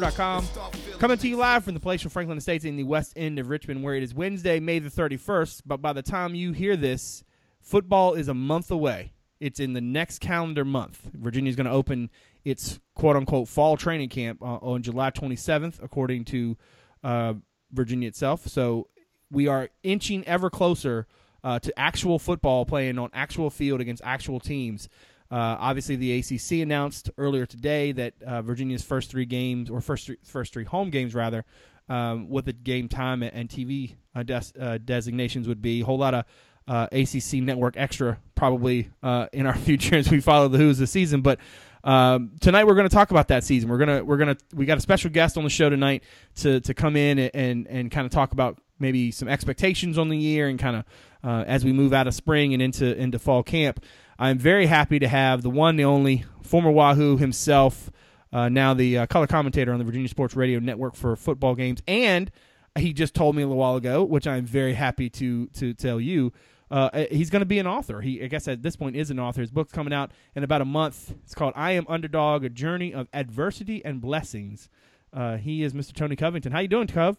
publisher, coming to you live from the palatial Franklin Estates in the west end of Richmond, where it is Wednesday, May the 31st. But by the time you hear this, football is a month away. It's in the next calendar month. Virginia is going to open its quote unquote fall training camp uh, on July 27th, according to uh, Virginia itself. So we are inching ever closer uh, to actual football playing on actual field against actual teams. Uh, obviously, the ACC announced earlier today that uh, Virginia's first three games, or first three, first three home games rather, um, what the game time and TV uh, des- uh, designations would be. A whole lot of uh, ACC Network extra probably in our future as we follow the Hoos this season. But um, tonight we're going to talk about that season. We're gonna we're gonna we got a special guest on the show tonight to to come in and and, and kind of talk about maybe some expectations on the year and kind of uh, as we move out of spring and into into fall camp. I'm very happy to have the one, the only former Wahoo himself, uh, now the uh, color commentator on the Virginia Sports Radio Network for football games, and he just told me a little while ago, which I'm very happy to to tell you. Uh, he's going to be an author. He, I guess, at this point, is an author. His book's coming out in about a month. It's called "I Am Underdog: A Journey of Adversity and Blessings." Uh, he is Mr. Tony Covington. How you doing, Cov?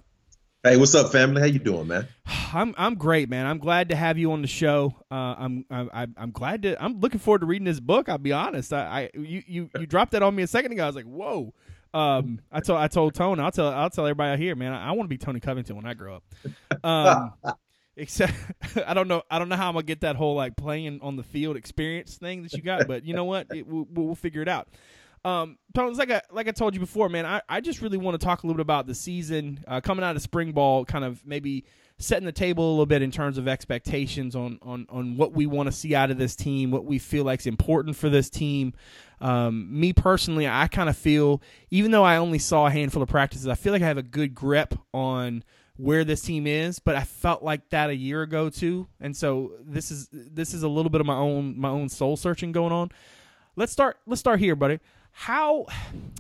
Hey, what's up, family? How you doing, man? I'm I'm great, man. I'm glad to have you on the show. Uh, I'm I'm I'm glad to. I'm looking forward to reading this book. I'll be honest. I, I you you you dropped that on me a second ago. I was like, whoa. Um, I told I told Tony. I'll tell I'll tell everybody out here, man. I, I want to be Tony Covington when I grow up. Um, except I don't know I don't know how I'm gonna get that whole like playing on the field experience thing that you got, but you know what? It, we'll, we'll figure it out. Um, Tones, like I like I told you before, man, I, I just really want to talk a little bit about the season uh, coming out of spring ball, kind of maybe setting the table a little bit in terms of expectations on on on what we want to see out of this team, what we feel like is important for this team. Um, me personally, I kind of feel, even though I only saw a handful of practices, I feel like I have a good grip on where this team is, but I felt like that a year ago too, and so this is this is a little bit of my own my own soul searching going on. Let's start. Let's start here, buddy how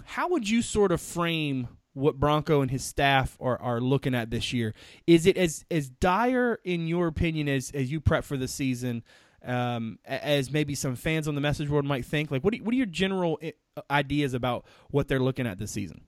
how would you sort of frame what Bronco and his staff are, are looking at this year? Is it as as dire in your opinion as as you prep for the season? Um, as maybe some fans on the message board might think. Like, what are, what are your general eh, ideas about what they're looking at this season?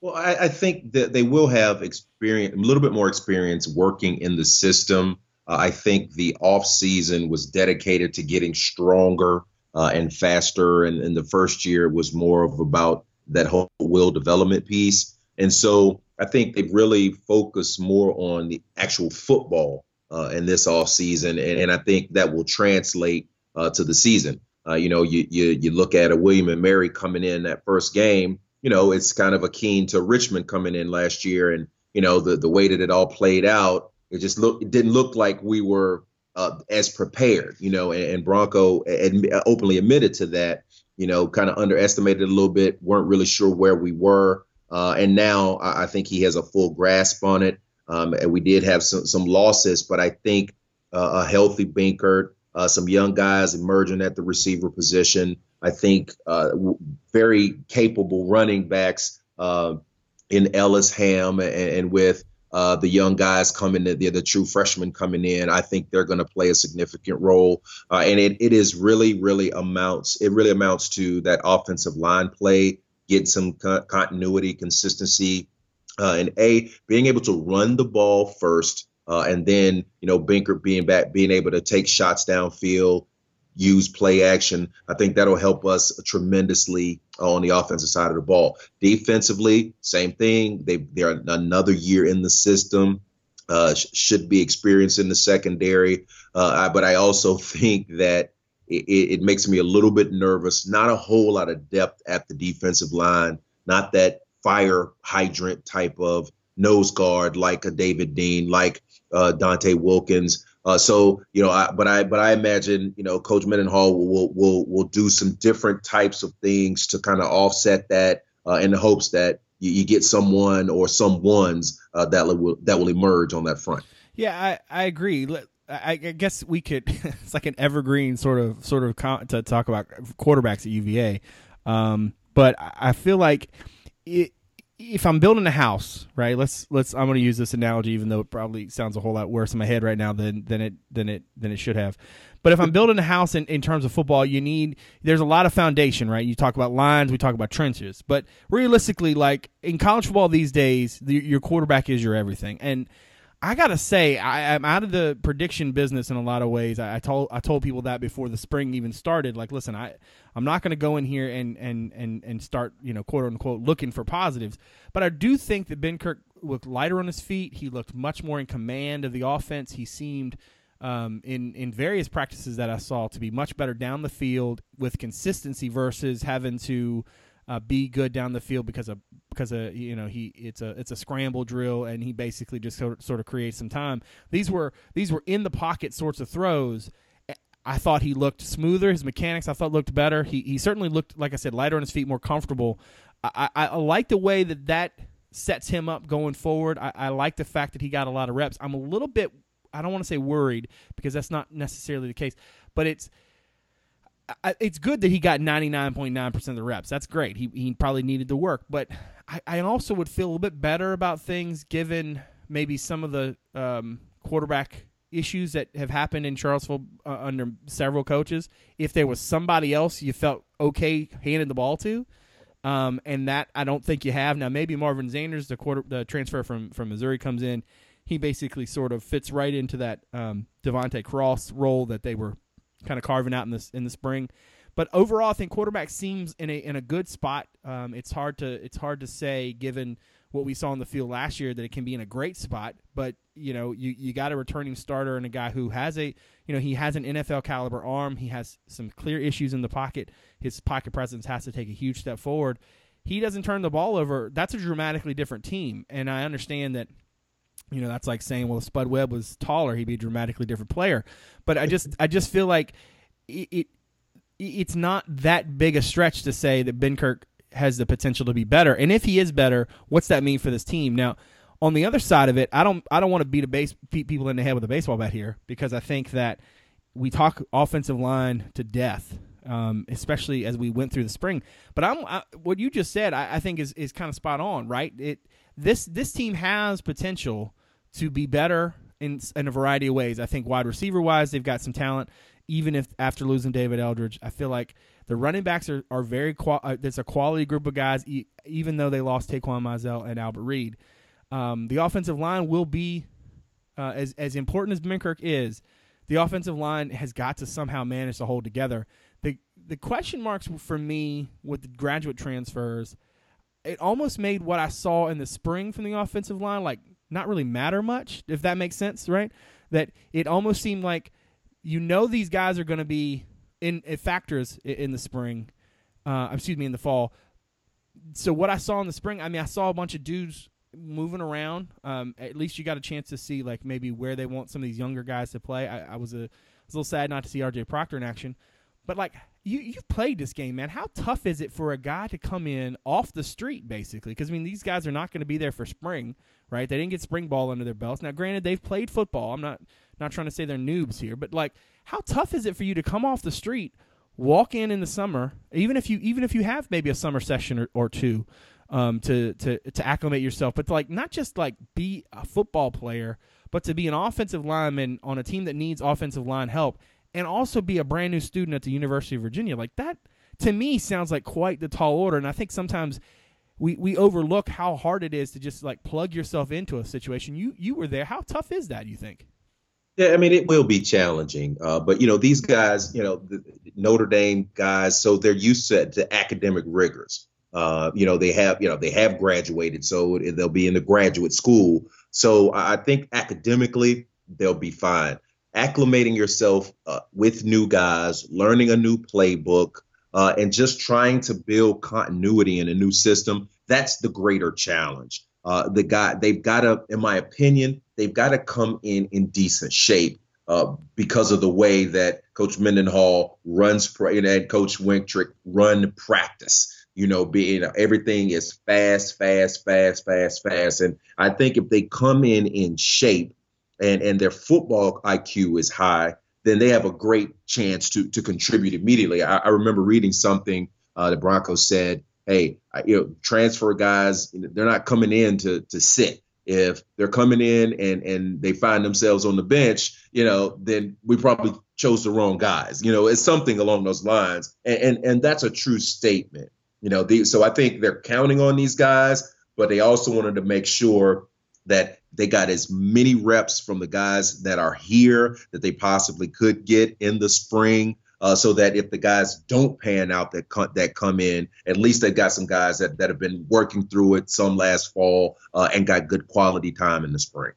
Well, I, I think that they will have experience, a little bit more experience working in the system. Uh, I think the off season was dedicated to getting stronger uh, and faster. And in the first year, was more of about that whole will development piece. And so I think they've really focused more on the actual football uh, in this off season, and, and I think that will translate uh, to the season. Uh, you know, you, you you look at a William and Mary coming in that first game. You know, it's kind of akin to Richmond coming in last year, and you know the the way that it all played out. It just looked it didn't look like we were uh, as prepared, you know, and, and Bronco ad- openly admitted to that, you know, kind of underestimated a little bit, weren't really sure where we were. Uh, and now I, I, think he has a full grasp on it. Um, and we did have some, some losses, but I think uh, a healthy Benkert, uh, some young guys emerging at the receiver position. I think uh, very capable running backs uh, in Ellis Ham and, and with uh, the young guys coming in, the, the true freshmen coming in, I think they're going to play a significant role. Uh, and it, it is really, really amounts, it really amounts to that offensive line play, getting some co- continuity, consistency, uh, and A, being able to run the ball first. Uh, and then, you know, Benkert being back, being able to take shots downfield, use play action. I think that'll help us tremendously on the offensive side of the ball. Defensively, same thing. They they're another year in the system. Uh, should be experienced in the secondary, uh, but I also think that it, it, makes me a little bit nervous. Not a whole lot of depth at the defensive line. Not that fire hydrant type of nose guard like a David Dean, like uh, Donte Wilkins. Uh, so you know, I, but I but I imagine you know Coach Mendenhall will will will do some different types of things to kind of offset that uh, in the hopes that you, you, get someone or some ones uh, that will that will emerge on that front. Yeah, I I agree. I, I guess we could. it's like an evergreen sort of sort of con- to talk about quarterbacks at UVA, um, but I feel like it if I'm building a house, right? Let's let's I'm going to use this analogy, even though it probably sounds a whole lot worse in my head right now than than it than it than it should have. But if I'm building a house in, in terms of football, you need there's a lot of foundation, right? You talk about lines, we talk about trenches, but realistically, like in college football these days, the, your quarterback is your everything, and I gotta say, I, am out of the prediction business in a lot of ways. I, I, told I told people that before the spring even started. Like, listen, I I'm not to go in here and and and and start you know quote unquote looking for positives. But I do think that Benkert looked lighter on his feet. He looked much more in command of the offense. He seemed um, in in various practices that I saw to be much better down the field with consistency versus having to uh, be good down the field because of because of you know he it's a it's a scramble drill and he basically just sort of, sort of creates some time. These were these were in the pocket sorts of throws. I thought he looked smoother. His mechanics I thought looked better. He he certainly looked like I said lighter on his feet, more comfortable. I, I, I like the way that that sets him up going forward. I, I like the fact that he got a lot of reps. I'm a little bit I don't want to say worried because that's not necessarily the case, but it's it's good that he got 99.9% of the reps. That's great. He, he probably needed to work. But I, I also would feel a little bit better about things given maybe some of the um, quarterback issues that have happened in Charlottesville uh, under several coaches. If there was somebody else you felt okay handing the ball to, um, and that I don't think you have now. Maybe Marvin Zanders, the quarter, the transfer from from Missouri, comes in. He basically sort of fits right into that um, De'Vante Cross role that they were kind of carving out in this in the spring. But overall, I think quarterback seems in a in a good spot. Um, it's hard to it's hard to say given what we saw in the field last year that it can be in a great spot. But you know, you you got a returning starter and a guy who has a you know he has an NFL caliber arm. He has some clear issues in the pocket. His pocket presence has to take a huge step forward. He doesn't turn the ball over. That's a dramatically different team, and I understand that you know that's like saying well if spud webb was taller he'd be a dramatically different player but i just i just feel like it, it, it's not that big a stretch to say that Benkert has the potential to be better and if he is better what's that mean for this team now on the other side of it i don't i don't want to beat a base beat people in the head with a baseball bat here because i think that we talk offensive line to death um, especially as we went through the spring. But I'm I, what you just said. I, I, think is is kind of spot on, right? It this this team has potential to be better in in a variety of ways. I think wide receiver wise, they've got some talent. Even if after losing David Eldridge, I feel like the running backs are, are very qual. Uh, a quality group of guys, e- even though they lost Taquan Mizzell and Albert Reed. Um, the offensive line will be uh, as as important as Benkert is. The offensive line has got to somehow manage to hold together. the The question marks for me with the graduate transfers, it almost made what I saw in the spring from the offensive line like not really matter much, if that makes sense, right? That it almost seemed like you know these guys are going to be in, in, factors in the spring, uh, excuse me, in the fall. So what I saw in the spring, I mean, I saw a bunch of dudes moving around. Um, at least you got a chance to see like maybe where they want some of these younger guys to play. I, I was a, was a little sad not to see R.J. Proctor in action, but like you you've played this game, man. How tough is it for a guy to come in off the street, basically? Because I mean, these guys are not going to be there for spring, right? They didn't get spring ball under their belts. Now, granted, they've played football. I'm not not trying to say they're noobs here, but like, how tough is it for you to come off the street, walk in in the summer, even if you even if you have maybe a summer session or, or two, um, to to to acclimate yourself, but to like not just like be a football player, but to be an offensive lineman on a team that needs offensive line help and also be a brand new student at the University of Virginia. Like that to me sounds like quite the tall order. And I think sometimes we, we overlook how hard it is to just like plug yourself into a situation. You you were there. How tough is that? You think? Yeah, I mean it will be challenging, uh, but you know these guys, you know the Notre Dame guys, so they're used to, to academic rigors. Uh, you know they have you know they have graduated, so they'll be in the graduate school. So I think academically they'll be fine acclimating yourself uh, with new guys, learning a new playbook, uh, and just trying to build continuity in a new system. That's the greater challenge. Uh, the guy they've got to, in my opinion, they've got to come in in decent shape uh, because of the way that Coach Mendenhall runs and Coach Wintrich run practice. You know, being everything is fast, fast, fast, fast, fast, and I think if they come in in shape and and their football IQ is high, then they have a great chance to to contribute immediately. I, I remember reading something uh, the Broncos said hey, you know, transfer guys, they're not coming in to to sit. If they're coming in and and they find themselves on the bench, you know, then we probably chose the wrong guys. You know, it's something along those lines, and and, and that's a true statement. You know, the, so I think they're counting on these guys, but they also wanted to make sure that they got as many reps from the guys that are here that they possibly could get in the spring. Uh, so that if the guys don't pan out that co- that come in, at least they've got some guys that, that have been working through it some last fall uh, and got good quality time in the spring.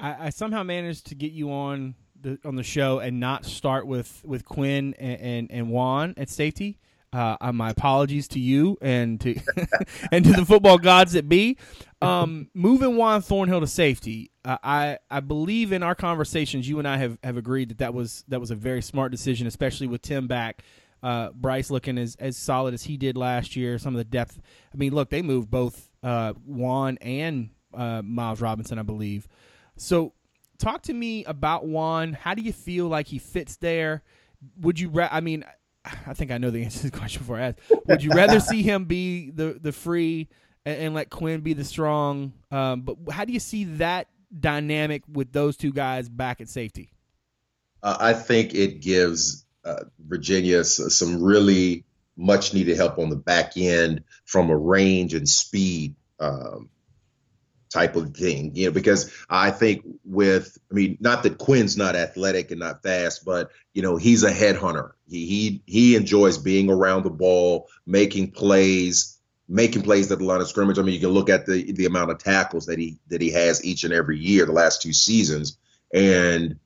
I, I, somehow managed to get you on the on the show and not start with with Quinn and and, and Juan at safety. Uh, uh, my apologies to you and to and to the football gods that be. Um, moving Juan Thornhill to safety, uh, I I believe in our conversations, you and I have, have agreed that that was that was a very smart decision, especially with Tim back. Uh, Bryce looking as, as solid as he did last year. Some of the depth. I mean, look, they moved both uh, Juan and uh, Miles Robinson, I believe. So, talk to me about Juan. How do you feel like he fits there? Would you? I mean, I think I know the answer to the question before I ask. Would you rather see him be the the free and, and let Quinn be the strong? Um, but how do you see that dynamic with those two guys back at safety? Uh, I think it gives uh, Virginia some really much needed help on the back end from a range and speed um, type of thing, you know, because I think with, I mean, not that Quinn's not athletic and not fast, but you know, he's a headhunter. He he he enjoys being around the ball, making plays, making plays at the line of scrimmage. I mean, you can look at the the amount of tackles that he that he has each and every year, the last two seasons, and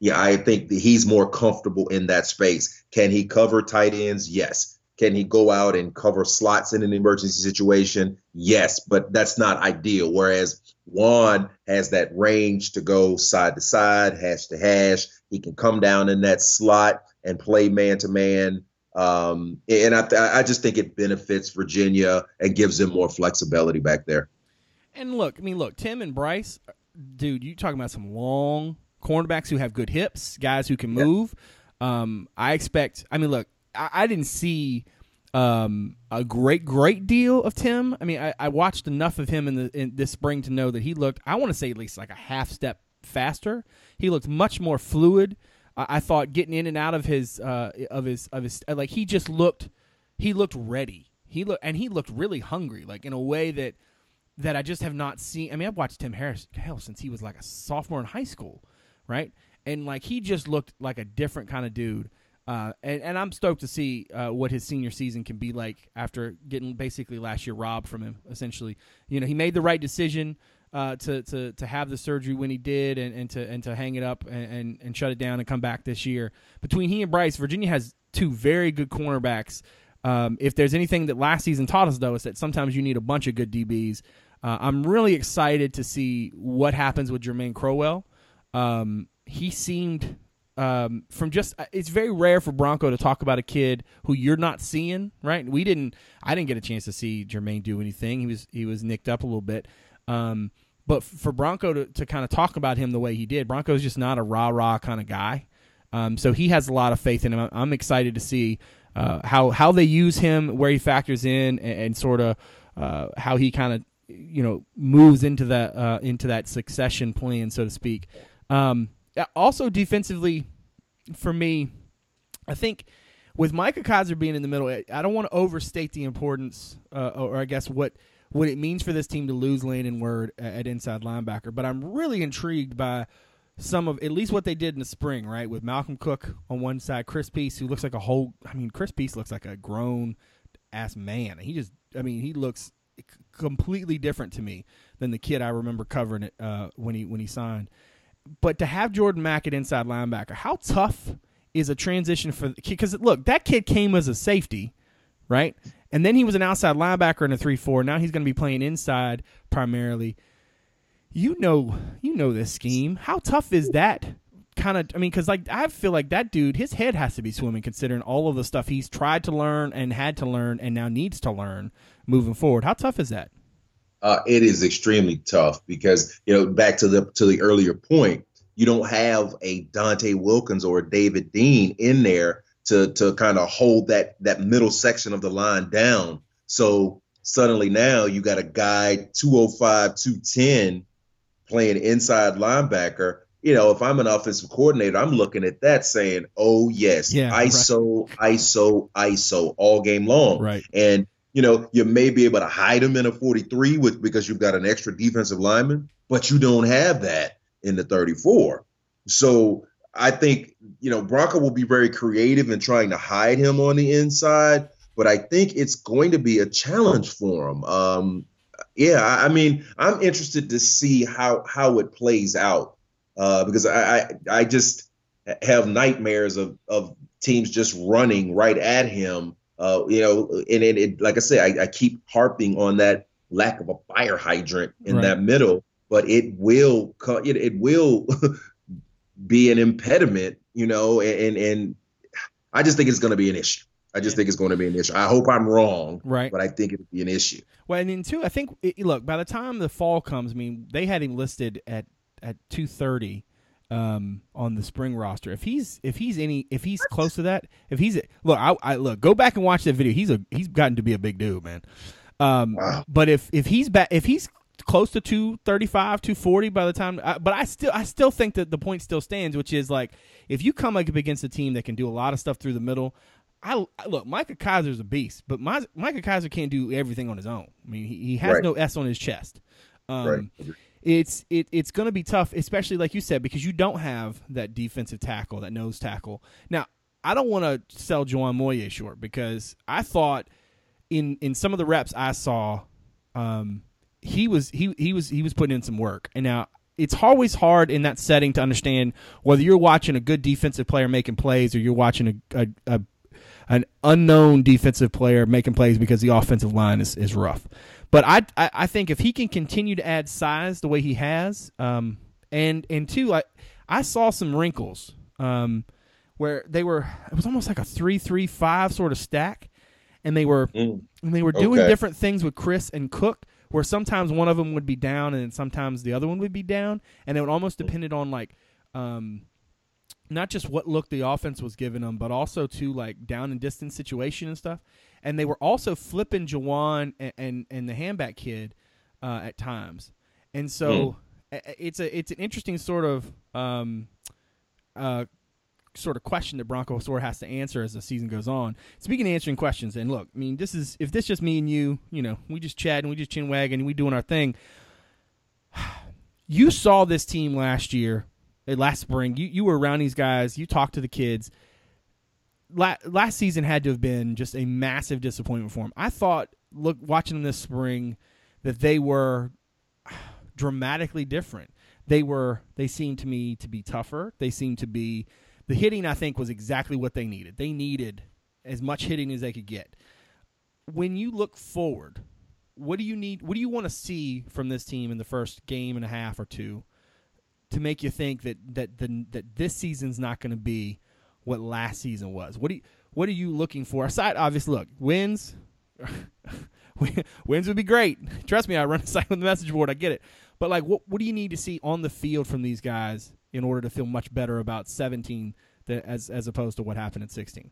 yeah, I think that he's more comfortable in that space. Can he cover tight ends? Yes. Can he go out and cover slots in an emergency situation? Yes, but that's not ideal. Whereas Juan has that range to go side to side, hash to hash. He can come down in that slot and play man to man. Um, and I, I just think it benefits Virginia and gives them more flexibility back there. And look, I mean, look, Tim and Bryce, dude, you talking about some long cornerbacks who have good hips, guys who can move. Um, I expect. I mean, look, I, I didn't see um, a great, great deal of Tim. I mean, I, I watched enough of him in, the, in this spring to know that he looked. I want to say at least like a half step faster. He looked much more fluid. I, I thought getting in and out of his uh, of his of his like he just looked he looked ready. He looked and he looked really hungry, like in a way that that I just have not seen. I mean, I've watched Tim Harris hell since he was like a sophomore in high school, right? And like he just looked like a different kind of dude. Uh, and, and I'm stoked to see uh, what his senior season can be like after getting basically last year robbed from him. Essentially, you know, he made the right decision uh, to, to to have the surgery when he did, and, and to and to hang it up and, and, and shut it down and come back this year. Between he and Bryce, Virginia has two very good cornerbacks. Um, if there's anything that last season taught us, though, is that sometimes you need a bunch of good DBs. Uh, I'm really excited to see what happens with Germane Crowell. Um, he seemed um, from just uh, it's very rare for Bronco to talk about a kid who you're not seeing. Right? We didn't. I didn't get a chance to see Germane do anything. He was he was nicked up a little bit. Um, but for Bronco to, to kind of talk about him the way he did, Bronco's just not a rah rah kind of guy. Um, so he has a lot of faith in him. I'm excited to see uh, how how they use him, where he factors in, and, and sort of uh, how he kind of you know moves into that uh, into that succession plan, so to speak. Um, also defensively, for me, I think with Micah Kiser being in the middle, I don't want to overstate the importance, uh, or I guess what what it means for this team to lose Landon Word at inside linebacker. But I'm really intrigued by some of at least what they did in the spring, right? With Malcolm Cook on one side, Chris Peace, who looks like a whole. I mean, Chris Peace looks like a grown ass man. He just, I mean, he looks completely different to me than the kid I remember covering it uh, when he when he signed but to have Jordan Mack at inside linebacker, how tough is a transition for because look, that kid came as a safety, right? And then he was an outside linebacker in a 3-4. Now he's going to be playing inside primarily. You know, you know this scheme. How tough is that? Kind of, I mean, because like I feel like that dude, his head has to be swimming considering all of the stuff he's tried to learn and had to learn and now needs to learn moving forward. How tough is that? Uh, it is extremely tough because you know back to the to the earlier point, you don't have a Donte Wilkins or a David Dean in there to to kind of hold that that middle section of the line down. So suddenly now you got a guy 205, 210 playing inside linebacker. You know, if I'm an offensive coordinator, I'm looking at that saying, oh, yes, yeah, ISO, right. ISO, ISO all game long. Right. And, you know, you may be able to hide him in a 43 with because you've got an extra defensive lineman, but you don't have that in the 34. So I think, you know, Bronco will be very creative in trying to hide him on the inside but I think it's going to be a challenge for him. Um, yeah, I, I, mean, I'm interested to see how how it plays out uh, because I, I, I just have nightmares of of teams just running right at him. Uh, you know, and it, it like I say, I, I, keep harping on that lack of a fire hydrant in right. that middle, but it will it, it will be an impediment, you know, and and I just think it's going to be an issue. I just think it's going to be an issue. I hope I'm wrong, right? But I think it'll be an issue. Well, and then too, I think look by the time the fall comes, I mean, they had him listed at at two thirty um, on the spring roster. If he's if he's any if he's close to that, if he's look, I, I look go back and watch that video. He's a he's gotten to be a big dude, man. Um, wow. But if if he's back if he's close to 235 240 by the time I, but i still i still think that the point still stands which is like if you come up against a team that can do a lot of stuff through the middle I, look, Micah Kiser's a beast, but my, Micah Kiser can't do everything on his own. I mean, he, he has right. no S on his chest. Um, right. It's it, it's going to be tough, especially like you said, because you don't have that defensive tackle, that nose tackle. Now, I don't want to sell Juwan Moye short because I thought in in some of the reps I saw, um, he was he he was he was putting in some work. And now it's always hard in that setting to understand whether you're watching a good defensive player making plays or you're watching a, a, a an unknown defensive player making plays because the offensive line is, is rough. But I, I, I think if he can continue to add size the way he has, um, and and two, I I saw some wrinkles um, where they were it was almost like a three three five sort of stack, and they were mm. and they were doing okay. different things with Chris and Cook where sometimes one of them would be down and sometimes the other one would be down, and it would almost mm. depended on like um, not just what look the offense was giving them, but also to like down and distance situation and stuff. And they were also flipping Juwan and and, and the Hanback kid uh, at times. And so mm. it's a it's an interesting sort of um, uh, sort of question that Bronco sort of has to answer as the season goes on. Speaking of answering questions, and look, I mean, this is if this just me and you, you know, we just chat and we just chin wagging and we doing our thing. You saw this team last year last spring. You you were around these guys. You talked to the kids. La- last season had to have been just a massive disappointment for them. I thought, look, watching them this spring, that they were dramatically different. They were. They seemed to me to be tougher. They seemed to be. The hitting, I think, was exactly what they needed. They needed as much hitting as they could get. When you look forward, what do you need? What do you want to see from this team in the first game and a half or two to make you think that that the, that this season's not going to be what last season was? What do you, what are you looking for? Aside, obviously, look wins. wins would be great. Trust me, I run a site on the message board. I get it. But like, what what do you need to see on the field from these guys in order to feel much better about 17 than, as as opposed to what happened at 16?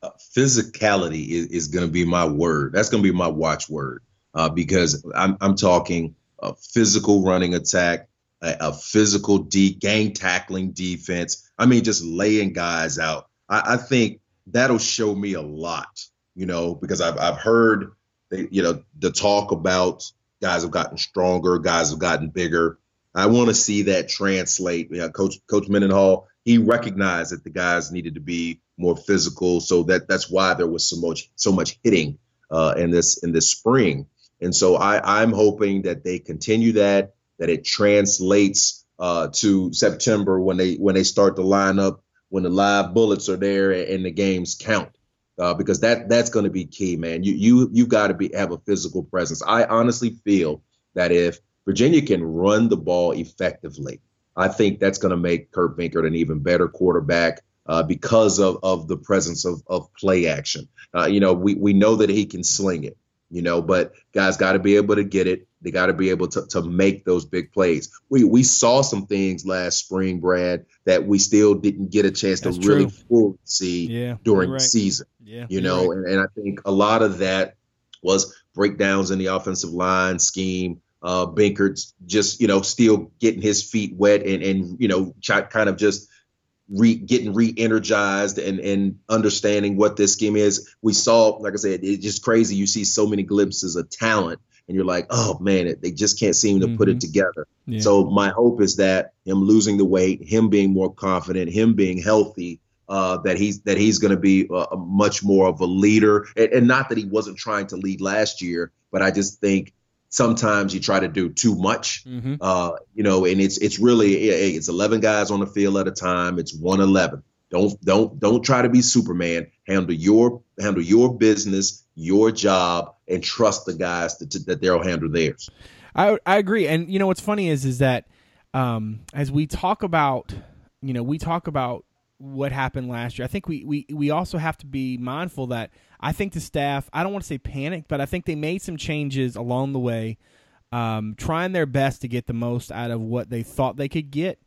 Uh, physicality is, is going to be my word. That's going to be my watchword uh, because I'm I'm talking a physical running attack, a, a physical gang tackling defense. I mean, just laying guys out. I, I think that'll show me a lot, you know, because I've I've heard the, you know the talk about guys have gotten stronger, guys have gotten bigger. I want to see that translate. You know, Coach Coach Mendenhall he recognized that the guys needed to be more physical, so that that's why there was so much so much hitting uh, in this in this spring. And so I, I'm hoping that they continue that that it translates uh, to September when they when they start to line up when the live bullets are there and the games count. Uh, because that that's going to be key, man. You you you got to be have a physical presence. I honestly feel that if Virginia can run the ball effectively, I think that's going to make Kurt Benkert an even better quarterback uh, because of of the presence of of play action. Uh, you know, we we know that he can sling it you know, but guys got to be able to get it. They got to be able to, to make those big plays. We we saw some things last spring, Brad, that we still didn't get a chance That's to really fully see yeah, during right. the season. Yeah, you know, right. and, and I think a lot of that was breakdowns in the offensive line scheme. Uh, Benkert's just you know still getting his feet wet and and you know kind of just re, getting re-energized and and understanding what this scheme is. We saw, like I said, it's just crazy. You see so many glimpses of talent, and you're like, oh man, they just can't seem to mm-hmm. put it mm-hmm. together. Yeah. So my hope is that him losing the weight, him being more confident, him being healthy. Uh, that he's that he's going to be a much more of a leader, and, and not that he wasn't trying to lead last year, but I just think sometimes you try to do too much mm-hmm. uh, you know and it's it's really it's 11 guys on the field at a time. It's 111 don't don't don't try to be superman. Handle your handle your business your job and trust the guys that, that they'll handle theirs. I i agree. And you know what's funny is is that um as we talk about you know we talk about what happened last year i think we we we also have to be mindful that I think the staff, I don't want to say panicked, but I think they made some changes along the way, um, trying their best to get the most out of what they thought they could get.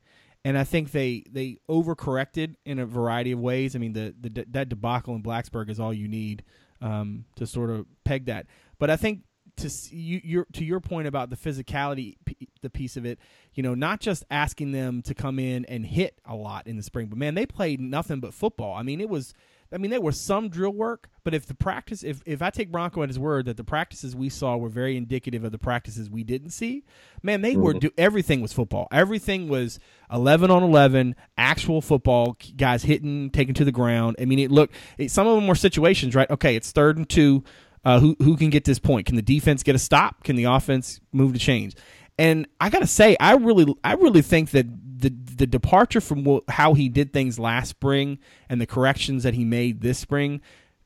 And I think they they overcorrected in a variety of ways. I mean, the, the that debacle in Blacksburg is all you need um, to sort of peg that. But I think to you your to your point about the physicality the piece of it you know not just asking them to come in and hit a lot in the spring but man they played nothing but football i mean it was I mean, there was some drill work, but if the practice, if, if I take Bronco at his word that the practices we saw were very indicative of the practices we didn't see, man, they mm-hmm. were do everything was football. Everything was eleven on eleven, actual football, guys hitting, taken to the ground. I mean, it looked. It, some of them were situations, right? Okay, it's third and two. Uh, who who can get this point? Can the defense get a stop? Can the offense move to change? And I gotta say, I really, I really think that the the departure from how he did things last spring and the corrections that he made this spring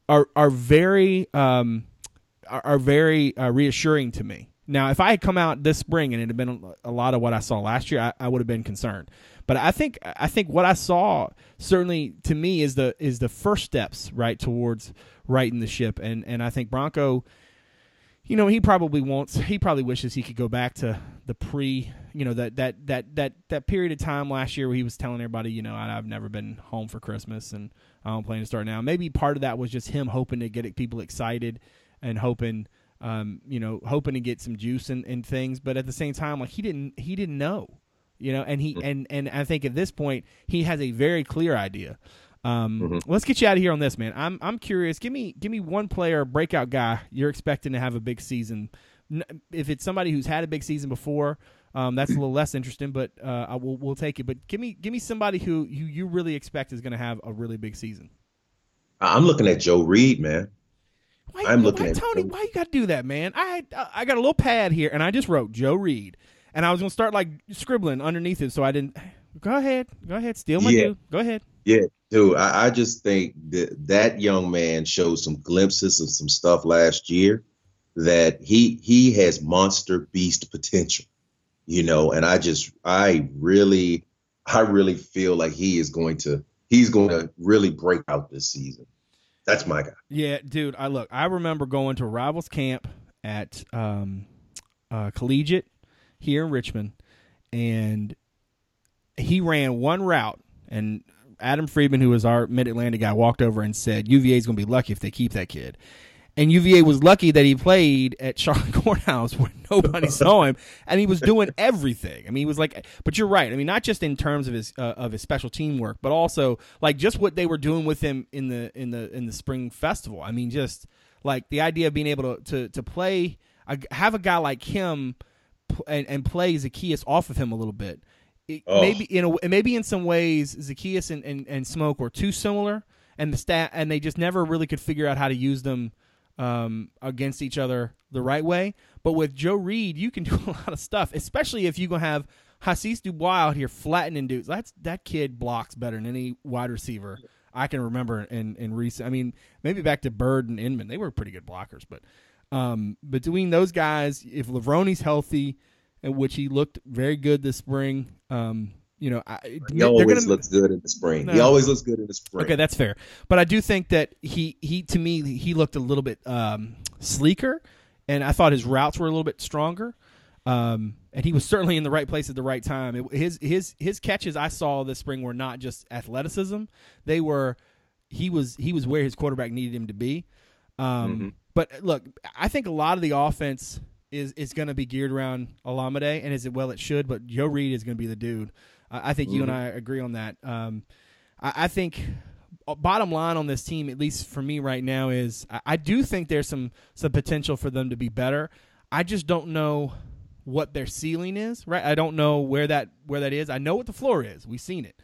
are are very um, are, are very uh, reassuring to me. Now, if I had come out this spring and it had been a lot of what I saw last year, I, I would have been concerned. But I think I think what I saw certainly to me is the is the first steps right towards righting the ship, and and I think Bronco you know, he probably wants. He probably wishes he could go back to the pre, you know, that that that that that period of time last year where he was telling everybody, you know, I've never been home for Christmas and I don't plan to start now. Maybe part of that was just him hoping to get people excited and hoping, um, you know, hoping to get some juice and, and things. But at the same time, like he didn't he didn't know, you know, and he mm. and and I think at this point he has a very clear idea. Um, mm-hmm. Let's get you out of here on this, man. I'm I'm curious. Give me give me one player, breakout guy you're expecting to have a big season. If it's somebody who's had a big season before, um, that's a little less interesting, but uh, I will we'll take it. But give me give me somebody who you, you really expect is going to have a really big season. I'm looking at Joe Reed, man. Why, I'm looking why, at Tony. Why you got to do that, man? I I got a little pad here, and I just wrote Joe Reed, and I was going to start like scribbling underneath it, so I didn't. Go ahead, go ahead, steal my yeah. Go ahead. Yeah, dude, I, I just think that that young man showed some glimpses of some stuff last year that he he has monster beast potential, you know, and I just I really I really feel like he is going to he's going to really break out this season. That's my guy. Yeah, dude. I look. I remember going to rivals camp at um, uh, Collegiate here in Richmond, and he ran one route, and Adam Friedman, who was our Mid Atlantic guy, walked over and said UVA is going to be lucky if they keep that kid. And UVA was lucky that he played at Charlotte Courthouse where nobody saw him, and he was doing everything. I mean, he was like, but you're right. I mean, not just in terms of his uh, of his special team work, but also like just what they were doing with him in the in the in the spring festival. I mean, just like the idea of being able to to, to play, have a guy like him and, and play Zaccheaus off of him a little bit oh. maybe in a, maybe in some ways Zaccheaus and, and, and Smoke were too similar, and the stat and they just never really could figure out how to use them um, against each other the right way. But with Joe Reed, you can do a lot of stuff, especially if you gonna have Hasise Dubois out here flattening dudes. That's that kid blocks better than any wide receiver I can remember in in recent. I mean, maybe back to Burd and Inman, they were pretty good blockers, but um, between those guys, if Levrone's healthy in which he looked very good this spring. Um, you know, I, he always gonna, looks good in the spring. No. He always looks good in the spring. Okay, that's fair. But I do think that he he to me he looked a little bit um, sleeker, and I thought his routes were a little bit stronger. Um, and he was certainly in the right place at the right time. It, his his his catches I saw this spring were not just athleticism; they were he was he was where his quarterback needed him to be. Um, mm-hmm. but look, I think a lot of the offense is is going to be geared around Olamide, and is it well it should, but Joe Reed is going to be the dude. I think mm-hmm. you and mm-hmm. I agree on that. Um, I, I, think uh, bottom line on this team, at least for me right now, is I, I do think there's some some potential for them to be better. I just don't know what their ceiling is. Right, I don't know where that where that is. I know what the floor is. We've seen it.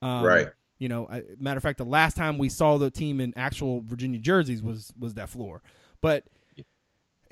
Um, right. You know, matter of fact, the last time we saw the team in actual Virginia jerseys was was that floor. But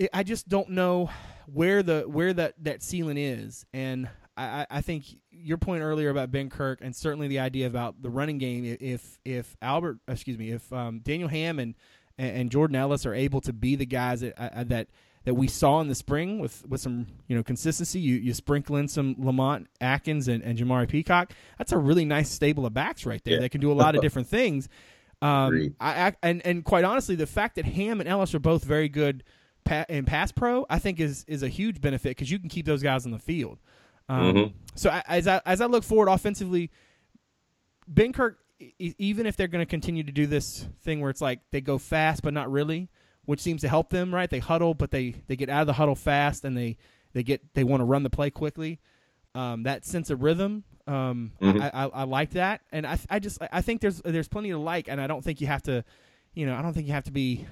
it, I just don't know where the where that that ceiling is, and I, I think your point earlier about Benkert and certainly the idea about the running game. If if Albert, excuse me, if um, Daniel Ham and and Jordan Ellis are able to be the guys that uh, that that we saw in the spring with, with some you know consistency. You you sprinkle in some Lamont Atkins and, and Jamari Peacock. That's a really nice stable of backs right there. Yeah. They can do a lot of different things. Um, I, I, and and quite honestly, the fact that Ham and Ellis are both very good in pass pro, I think is is a huge benefit because you can keep those guys on the field. Um, mm-hmm. So I, as I as I look forward offensively, Benkert, even if they're going to continue to do this thing where it's like they go fast but not really, which seems to help them, right? They huddle, but they they get out of the huddle fast and they they get they want to run the play quickly. Um, that sense of rhythm, um, mm-hmm. I, I, I, like that, and I I just I think there's there's plenty to like, and I don't think you have to, you know, I don't think you have to be,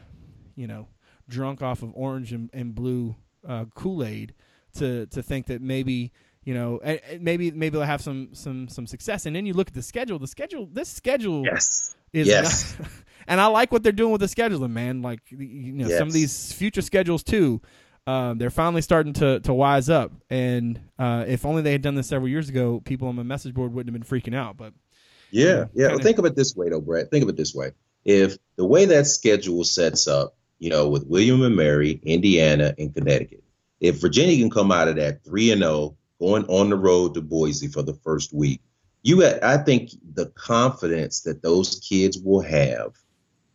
you know, drunk off of orange and, and blue uh, Kool Aid to to think that maybe you know maybe maybe they'll have some some some success. And then you look at the schedule. The schedule this schedule yes. is yes. Not, and I like what they're doing with the scheduling man. Like you know yes. some of these future schedules too um, they're finally starting to to wise up. And uh, if only they had done this several years ago people on my message board wouldn't have been freaking out. But yeah. you know, yeah. Kinda, well, think of it this way though Brett. Think of it this way. If the way that schedule sets up you know with William and Mary Indiana and Connecticut if Virginia can come out of that 3 and 0 going on the road to Boise for the first week, you I think the confidence that those kids will have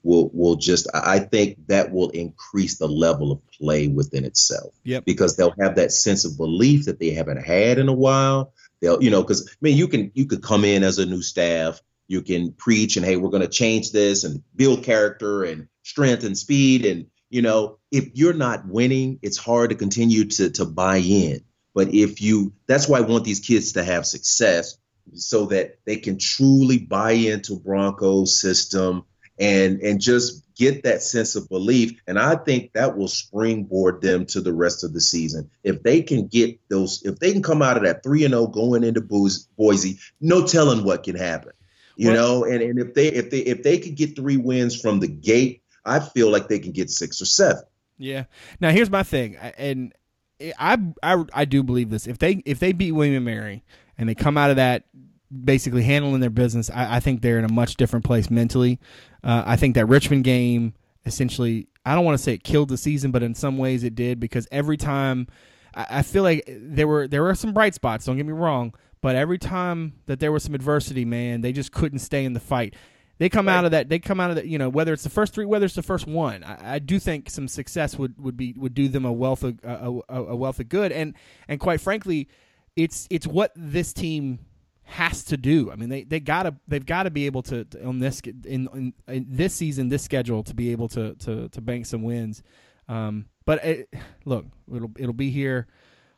will will just I think that will increase the level of play within itself. Yep. Because they'll have that sense of belief that they haven't had in a while. They'll, you know, because I mean you can you could come in as a new staff, you can preach and hey, we're gonna change this and build character and strength and speed. And, you know, if you're not winning, it's hard to continue to to buy in. But if you, that's why I want these kids to have success so that they can truly buy into Bronco's system and and just get that sense of belief. And I think that will springboard them to the rest of the season. If they can get those, if they can come out of that three and zero oh going into Boise, no telling what can happen. You well, know, and, and if they if they if they could get three wins from the gate, I feel like they can get six or seven. Yeah. Now here's my thing, and I, I I do believe this. If they if they beat William and Mary and they come out of that basically handling their business, I, I think they're in a much different place mentally. Uh, I think that Richmond game essentially I don't want to say it killed the season, but in some ways it did because every time I, I feel like there were there were some bright spots. Don't get me wrong, but every time that there was some adversity, man, they just couldn't stay in the fight. They come right. out of that. They come out of that. You know, whether it's the first three, whether it's the first one, I, I do think some success would, would be would do them a wealth of a, a, wealth of good. And and quite frankly, it's it's what this team has to do. I mean, they they gotta they've got to be able to, to on this in, in, in, this season, this schedule to be able to to to bank some wins. Um, but it, look, it'll it'll be here,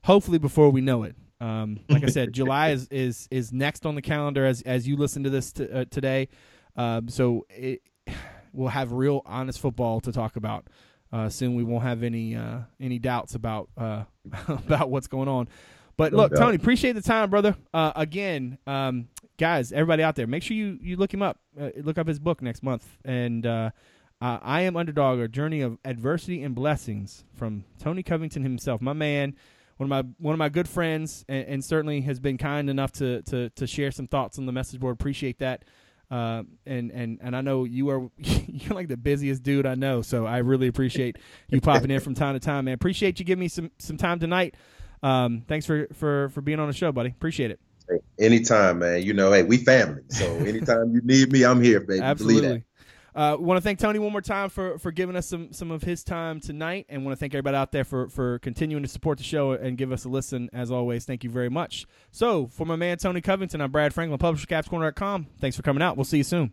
hopefully before we know it. Um, like I said, July is, is is next on the calendar as as you listen to this t- uh, today. Um, so it, we'll have real honest football to talk about uh, soon. We won't have any uh, any doubts about uh, about what's going on. But no look, doubt. Tony, appreciate the time, brother. Uh, again, um, guys, everybody out there, make sure you you look him up. Uh, look up his book next month. And uh, I am underdog: A Journey of Adversity and Blessings from Tony Covington himself, my man. One of my one of my good friends, and, and certainly has been kind enough to, to to share some thoughts on the message board. Appreciate that. Uh, and and and I know you are you're like the busiest dude I know, so I really appreciate you popping in from time to time, man. Appreciate you giving me some some time tonight. Um, thanks for for for being on the show, buddy. Appreciate it. Hey, anytime, man. You know, hey, we family, so anytime you need me, I'm here, baby. Absolutely. Uh, want to thank Tony one more time for, for giving us some, some of his time tonight, and want to thank everybody out there for, for continuing to support the show and give us a listen. As always, thank you very much. So, for my man Tony Covington, I'm Brad Franklin, publisher CavsCorner.com. Thanks for coming out. We'll see you soon.